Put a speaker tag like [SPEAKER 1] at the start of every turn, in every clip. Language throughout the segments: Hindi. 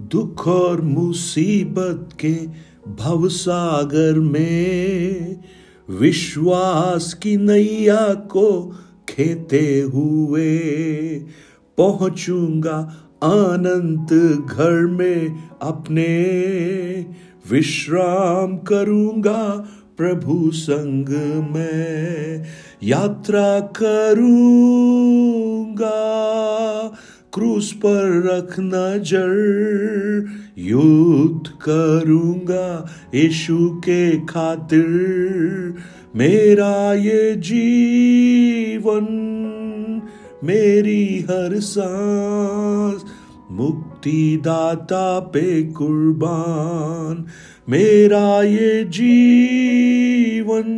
[SPEAKER 1] दुख और मुसीबत के भवसागर में विश्वास की नैया को खेते हुए पहुंचूँगा अनंत घर में अपने। विश्राम करूँगा प्रभु संग में। यात्रा करूँगा क्रूस पर रख नज़र। युद्ध करूँगा यीशु के खातिर। मेरा ये जीवन, मेरी हर सांस। मुक्ति दाता पे कुर्बान। मेरा ये जीवन,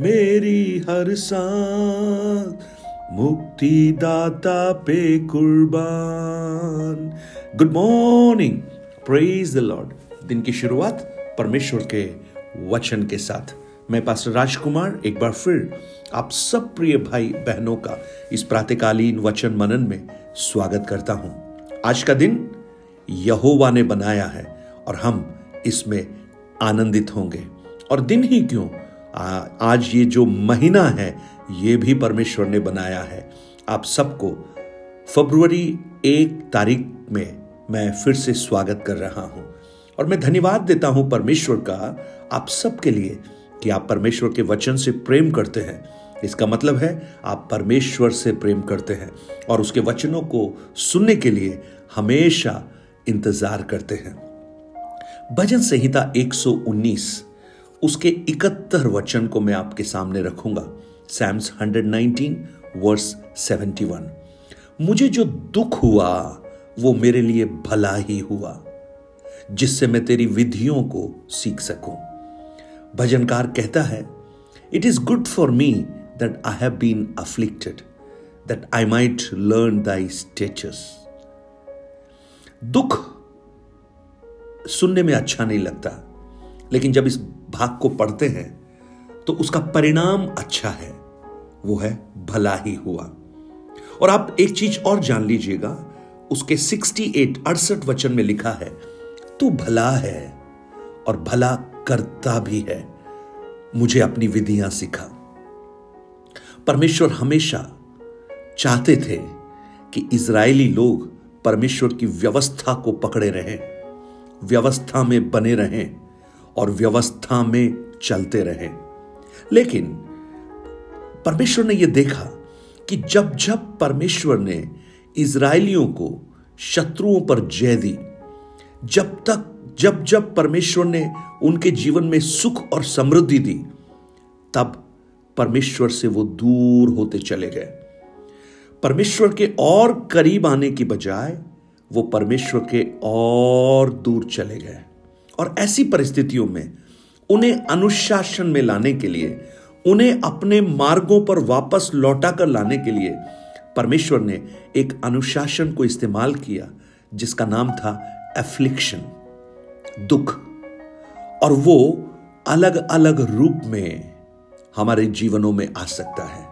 [SPEAKER 1] मेरी हर सांस। मुक्ति दाता पे कुर्बान। Good morning praise the Lord दिन की शुरुआत परमेश्वर के वचन के साथ। मैं पास्टर राजकुमार एक बार फिर आप सब प्रिय भाई बहनों का इस प्रातकालीन वचन मनन में स्वागत करता हूँ। आज का दिन यहोवा ने बनाया है और हम इसमें आनंदित होंगे। और दिन ही क्यों? आ, आज ये जो महीना है ये भी परमेश्वर ने बनाया है। आप सबको फरवरी एक तारीख में मैं फिर से स्वागत कर रहा हूँ। और मैं धन्यवाद देता हूँ परमेश्वर का आप सबके लिए कि आप परमेश्वर के वचन से प्रेम करते हैं। इसका मतलब है आप परमेश्वर से प्रेम करते हैं और उसके वचनों को सुनने के लिए हमेशा इंतज़ार करते हैं। भजन संहिता 119 उसके इकहत्तर वचन को मैं आपके सामने रखूँगा। सैम्स 119 वर्स 71 मुझे जो दुख हुआ, वो मेरे लिए भला ही हुआ, जिससे मैं तेरी विधियों को सीख सकूँ। भजनकार कहता है it is good for me that I have been afflicted that I might learn thy statutes दुख सुनने में अच्छा नहीं लगता, लेकिन जब इस भाग को पढ़ते हैं तो उसका परिणाम अच्छा है। वो है भला ही हुआ। और आप एक चीज़ और जान लीजिएगा, उसके 68 अड़सठ वचन में लिखा है, तू भला है और भला करता भी है। मुझे अपनी विधियाँ सिखा। परमेश्वर हमेशा चाहते थे कि इज़राइली लोग परमेश्वर की व्यवस्था को पकड़े रहें, व्यवस्था में बने रहें और व्यवस्था में चलते रहें। लेकिन परमेश्वर ने यह देखा कि जब जब परमेश्वर ने इसराइलियों को शत्रुओं पर जय दी, जब तक, जब जब परमेश्वर ने उनके जीवन में सुख और समृद्धि दी, तब परमेश्वर से वो दूर होते चले गए। परमेश्वर के और करीब आने की बजाय वो परमेश्वर के और दूर चले गए। और ऐसी परिस्थितियों में, उन्हें अनुशासन में लाने के लिए उन्हें अपने मार्गों पर वापस लौटा कर लाने के लिए परमेश्वर ने एक अनुशासन को इस्तेमाल किया, जिसका नाम था एफ्लिक्शन दुख। और वो अलग अलग रूप में हमारे जीवनों में आ सकता है।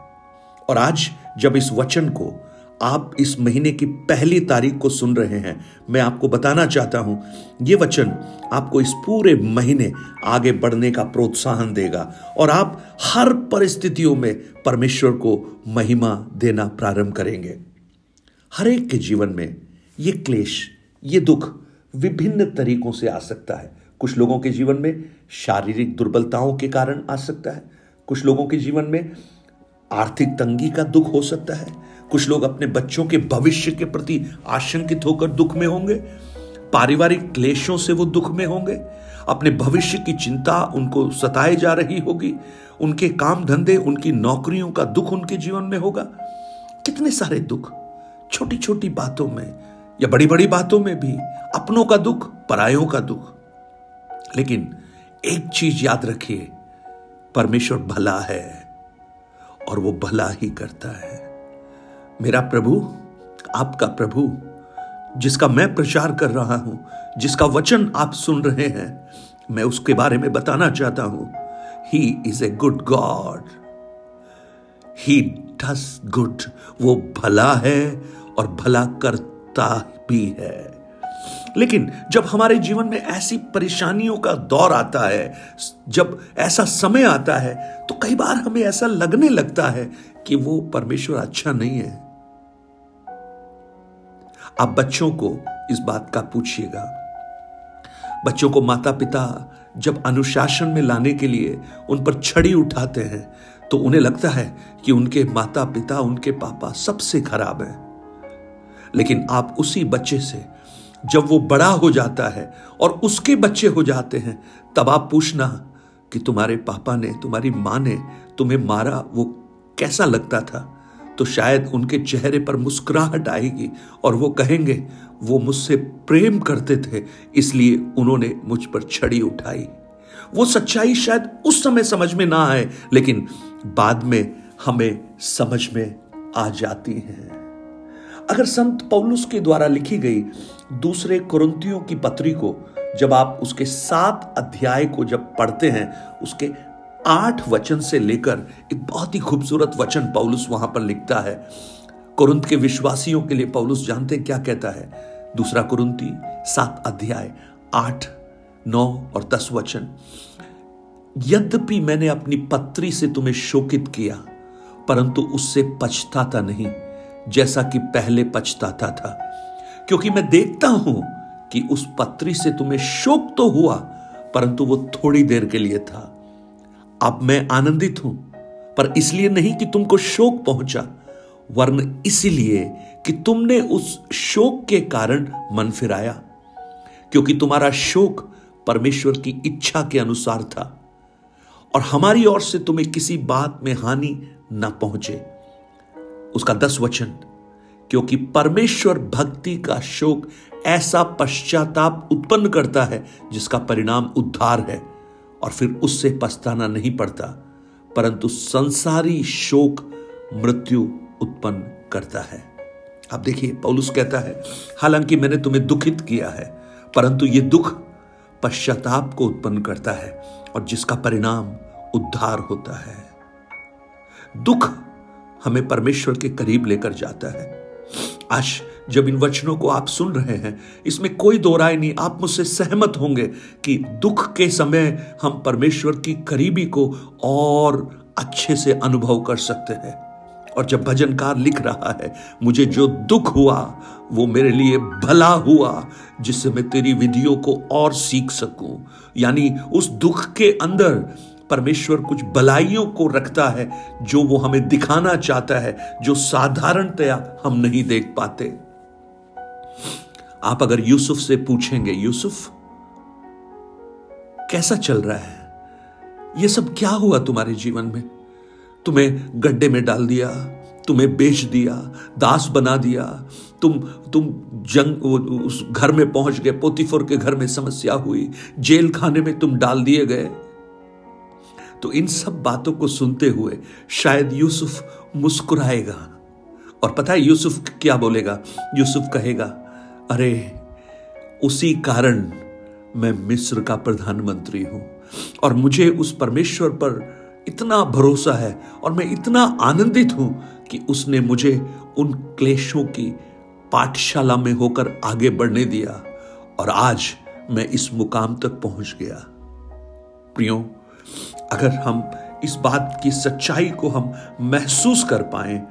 [SPEAKER 1] और आज जब इस वचन को आप इस महीने की पहली तारीख को सुन रहे हैं। मैं आपको बताना चाहता हूँ यह वचन आपको इस पूरे महीने आगे बढ़ने का प्रोत्साहन देगा और आप हर परिस्थितियों में परमेश्वर को महिमा देना प्रारंभ करेंगे। हर एक के जीवन में ये क्लेश, ये दुख विभिन्न तरीकों से आ सकता है। कुछ लोगों के जीवन में शारीरिक दुर्बलताओं के कारण आ सकता है। कुछ लोगों के जीवन में आर्थिक तंगी का दुख हो सकता है। कुछ लोग अपने बच्चों के भविष्य के प्रति आशंकित होकर दुख में होंगे। पारिवारिक क्लेशों से वो दुख में होंगे। अपने भविष्य की चिंता उनको सताए जा रही होगी। उनके काम धंधे, उनकी नौकरियों का दुख उनके जीवन में होगा। कितने सारे दुख छोटी छोटी बातों में या बड़ी बड़ी बातों में भी, अपनों का दुख, परायों का दुख। लेकिन एक चीज़ याद रखिए, परमेश्वर भला है। और वो भला ही करता है। मेरा प्रभु, आपका प्रभु, जिसका मैं प्रचार कर रहा हूँ, जिसका वचन आप सुन रहे हैं, मैं उसके बारे में बताना चाहता हूँ। He is a good God he does good वो भला है और भला करता भी है। लेकिन जब हमारे जीवन में ऐसी परेशानियों का दौर आता है, जब ऐसा समय आता है तो कई बार हमें ऐसा लगने लगता है कि वो परमेश्वर अच्छा नहीं है। आप बच्चों को इस बात का पूछिएगा। बच्चों को माता पिता जब अनुशासन में लाने के लिए उन पर छड़ी उठाते हैं तो उन्हें लगता है कि उनके माता पिता उनके पापा सबसे खराब हैं। लेकिन आप उसी बच्चे से जब वो बड़ा हो जाता है और उसके बच्चे हो जाते हैं, तब आप पूछना कि तुम्हारे पापा ने, तुम्हारी माँ ने तुम्हें मारा, वो कैसा लगता था? तो शायद उनके चेहरे पर मुस्कुराहट आएगी और वो कहेंगे, वो मुझसे प्रेम करते थे, इसलिए उन्होंने मुझ पर छड़ी उठाई। वो सच्चाई शायद उस समय समझ में ना आए, लेकिन बाद में हमें समझ में आ जाती है। अगर संत पौलुस के द्वारा लिखी गई दूसरे कुरंतियों की पत्री को जब आप उसके सात अध्याय को जब पढ़ते हैं, उसके आठ वचन से लेकर एक बहुत ही खूबसूरत वचन पौलुस वहाँ पर लिखता है। कुरुंत के विश्वासियों के लिए पौलुस जानते हैं क्या कहता है? दूसरा कुरुंती सात अध्याय, आठ, नौ और दस वचन। यद्यपि मैंने अपनी पत्री से तुम्हें शोकित किया, परंतु उससे पछताता नहीं, जैसा कि पहले पछताता था। क्योंकि मैं देखता हूँ कि उस पत्री से तुम्हें शोक तो हुआ, परंतु वो थोड़ी देर के लिए था। अब मैं आनंदित हूँ, पर इसलिए नहीं कि तुमको शोक पहुँचा वर्ण इसलिए कि तुमने उस शोक के कारण मन फिराया। क्योंकि तुम्हारा शोक परमेश्वर की इच्छा के अनुसार था, और हमारी ओर से तुम्हें किसी बात में हानि न पहुँचे। उसका दस वचन क्योंकि परमेश्वर भक्ति का शोक ऐसा पश्चाताप उत्पन्न करता है, जिसका परिणाम उद्धार है, और फिर उससे पछताना नहीं पड़ता, परंतु संसारी शोक मृत्यु उत्पन्न करता है। अब देखिए, पौलुस कहता है, हालाँकि मैंने तुम्हें दुखित किया है, परंतु यह दुख पश्चाताप को उत्पन्न करता है, और जिसका परिणाम उद्धार होता है। दुख हमें परमेश्वर के करीब लेकर जाता है आज जब इन वचनों को आप सुन रहे हैं, इसमें कोई दो राय नहीं, आप मुझसे सहमत होंगे कि दुख के समय हम परमेश्वर की करीबी को और अच्छे से अनुभव कर सकते हैं। और जब भजनकार लिख रहा है, मुझे जो दुख हुआ, वो मेरे लिए भला हुआ, जिससे मैं तेरी विधियों को और सीख सकूँ। यानी उस दुख के अंदर परमेश्वर कुछ भलाइयों को रखता है, जो वो हमें दिखाना चाहता है, जो साधारणतया हम नहीं देख पाते। आप अगर यूसुफ से पूछेंगे, यूसुफ, कैसा चल रहा है? ये सब क्या हुआ तुम्हारे जीवन में? तुम्हें गड्ढे में डाल दिया, तुम्हें बेच दिया, दास बना दिया, तुम तुम जंग उस घर में पहुँच गए, पोतीफोर के घर में समस्या हुई, जेल खाने में तुम डाल दिए गए। तो इन सब बातों को सुनते हुए शायद यूसुफ मुस्कुराएगा। और पता है यूसुफ क्या बोलेगा? यूसुफ कहेगा, अरे, उसी कारण मैं मिस्र का प्रधानमंत्री हूँ और मुझे उस परमेश्वर पर इतना भरोसा है और मैं इतना आनंदित हूँ कि उसने मुझे उन क्लेशों की पाठशाला में होकर आगे बढ़ने दिया और आज मैं इस मुकाम तक पहुँच गया। प्रियो अगर हम इस बात की सच्चाई को हम महसूस कर पाए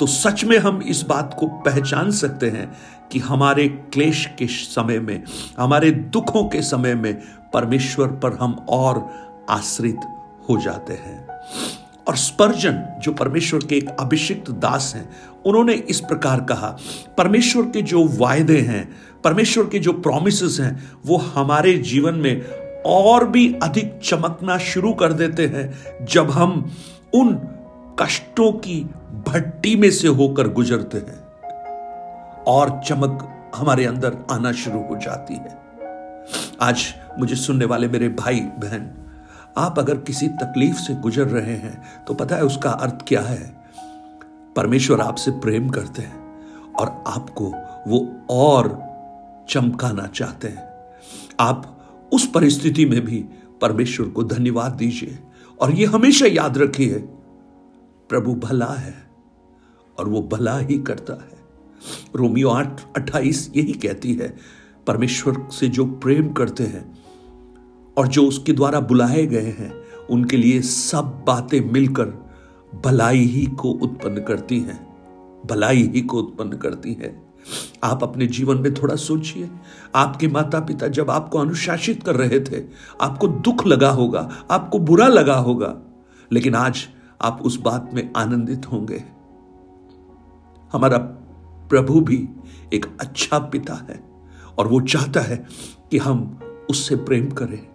[SPEAKER 1] तो सच में हम इस बात को पहचान सकते हैं कि हमारे क्लेश के समय में, हमारे दुखों के समय में परमेश्वर पर हम और आश्रित हो जाते हैं। और स्पर्जन, जो परमेश्वर के एक अभिषिक्त दास हैं, उन्होंने इस प्रकार कहा, परमेश्वर के जो वायदे हैं, परमेश्वर के जो प्रोमिस हैं, वो हमारे जीवन में और भी अधिक चमकना शुरू कर देते हैं जब हम उन कष्टों की भट्टी में से होकर गुजरते हैं और चमक हमारे अंदर आना शुरू हो जाती है। आज मुझे सुनने वाले मेरे भाई, बहन, आप अगर किसी तकलीफ़ से गुजर रहे हैं तो पता है उसका अर्थ क्या है? परमेश्वर आपसे प्रेम करते हैं और आपको वो और चमकाना चाहते हैं। आप उस परिस्थिति में भी परमेश्वर को धन्यवाद दीजिए और ये हमेशा याद रखिए, प्रभु भला है और वो भला ही करता है। रोमियो आठ, अट्ठाईस यही कहती है, परमेश्वर से जो प्रेम करते हैं और जो उसके द्वारा बुलाए गए हैं, उनके लिए सब बातें मिलकर भलाई ही को उत्पन्न करती हैं, भलाई ही को उत्पन्न करती हैं। आप अपने जीवन में थोड़ा सोचिए। आपके माता पिता जब आपको अनुशासित कर रहे थे, आपको दुख लगा होगा, आपको बुरा लगा होगा, लेकिन आज आप उस बात में आनंदित होंगे। हमारा प्रभु भी एक अच्छा पिता है और वो चाहता है कि हम उससे प्रेम करें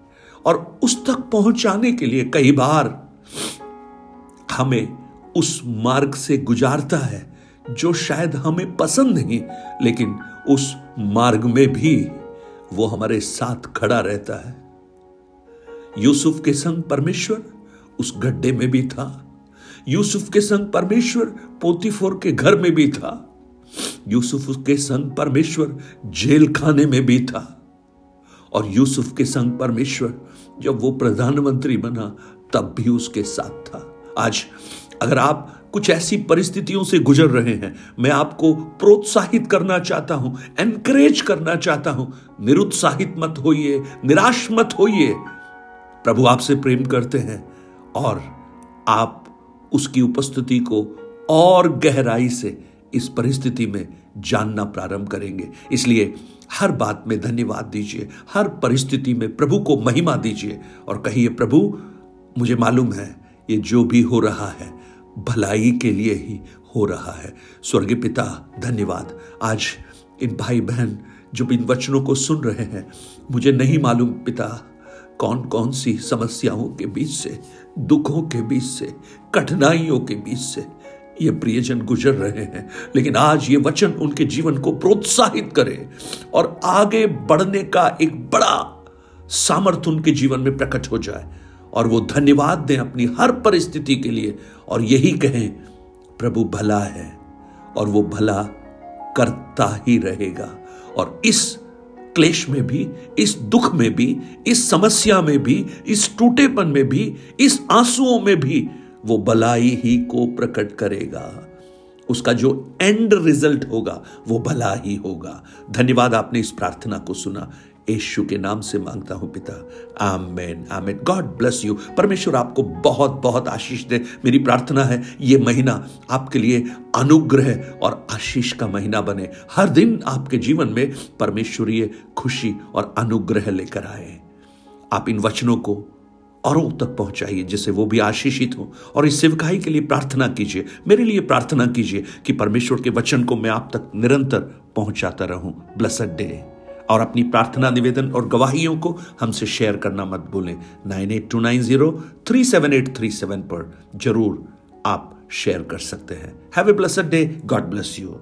[SPEAKER 1] और उस तक पहुँचाने के लिए कई बार हमें उस मार्ग से गुजारता है जो शायद हमें पसंद नहीं, लेकिन उस मार्ग में भी वो हमारे साथ खड़ा रहता है। यूसुफ के संग परमेश्वर उस गड्ढे में भी था। यूसुफ के संग परमेश्वर पोतीफोर के घर में भी था। यूसुफ के संग परमेश्वर जेल खाने में भी था। और यूसुफ के संग परमेश्वर जब वो प्रधानमंत्री बना, तब भी उसके साथ था। आज अगर आप कुछ ऐसी परिस्थितियों से गुजर रहे हैं। मैं आपको प्रोत्साहित करना चाहता हूँ एनकरेज करना चाहता हूँ। निरुत्साहित मत होइए, निराश मत होइए। प्रभु आपसे प्रेम करते हैं और आप उसकी उपस्थिति को और गहराई से इस परिस्थिति में जानना प्रारंभ करेंगे। इसलिए हर बात में धन्यवाद दीजिए, हर परिस्थिति में प्रभु को महिमा दीजिए और कहिए, प्रभु, मुझे मालूम है ये जो भी हो रहा है भलाई के लिए ही हो रहा है। स्वर्गीय पिता, धन्यवाद। आज इन भाई बहन जो इन वचनों को सुन रहे हैं, मुझे नहीं मालूम पिता कौन कौन सी समस्याओं के बीच से, दुखों के बीच से, कठिनाइयों के बीच से ये प्रियजन गुजर रहे हैं। लेकिन आज ये वचन उनके जीवन को प्रोत्साहित करे और आगे बढ़ने का एक बड़ा सामर्थ्य उनके जीवन में प्रकट हो जाए। और वो धन्यवाद दें अपनी हर परिस्थिति के लिए और यही कहें, प्रभु भला है और वो भला करता ही रहेगा और इस क्लेश में भी, इस दुख में भी, इस समस्या में भी, इस टूटेपन में भी, इस आंसुओं में भी वो भलाई ही को प्रकट करेगा। उसका जो एंड रिज़ल्ट होगा वो भला ही होगा। धन्यवाद, आपने इस प्रार्थना को सुना। यीशु के नाम से माँगता हूँ पिता। Amen amen. God bless you परमेश्वर आपको बहुत बहुत आशीष दे। मेरी प्रार्थना है, ये महीना आपके लिए अनुग्रह और आशीष का महीना बने। हर दिन आपके जीवन में परमेश्वरीय खुशी और अनुग्रह लेकर आए। आप इन वचनों को औरों तक पहुंचाइए, जिससे वो भी आशीषित हो। और इस सेवकाई के लिए प्रार्थना कीजिए, मेरे लिए प्रार्थना कीजिए कि परमेश्वर के वचन को मैं आप तक निरंतर पहुंचाता रहूँ। ब्लसड डे और अपनी प्रार्थना निवेदन और गवाहियों को हमसे शेयर करना मत भूलें। Nine eight two nine zero three seven eight three seven पर ज़रूर आप शेयर कर सकते हैं। Have a blessed day God bless you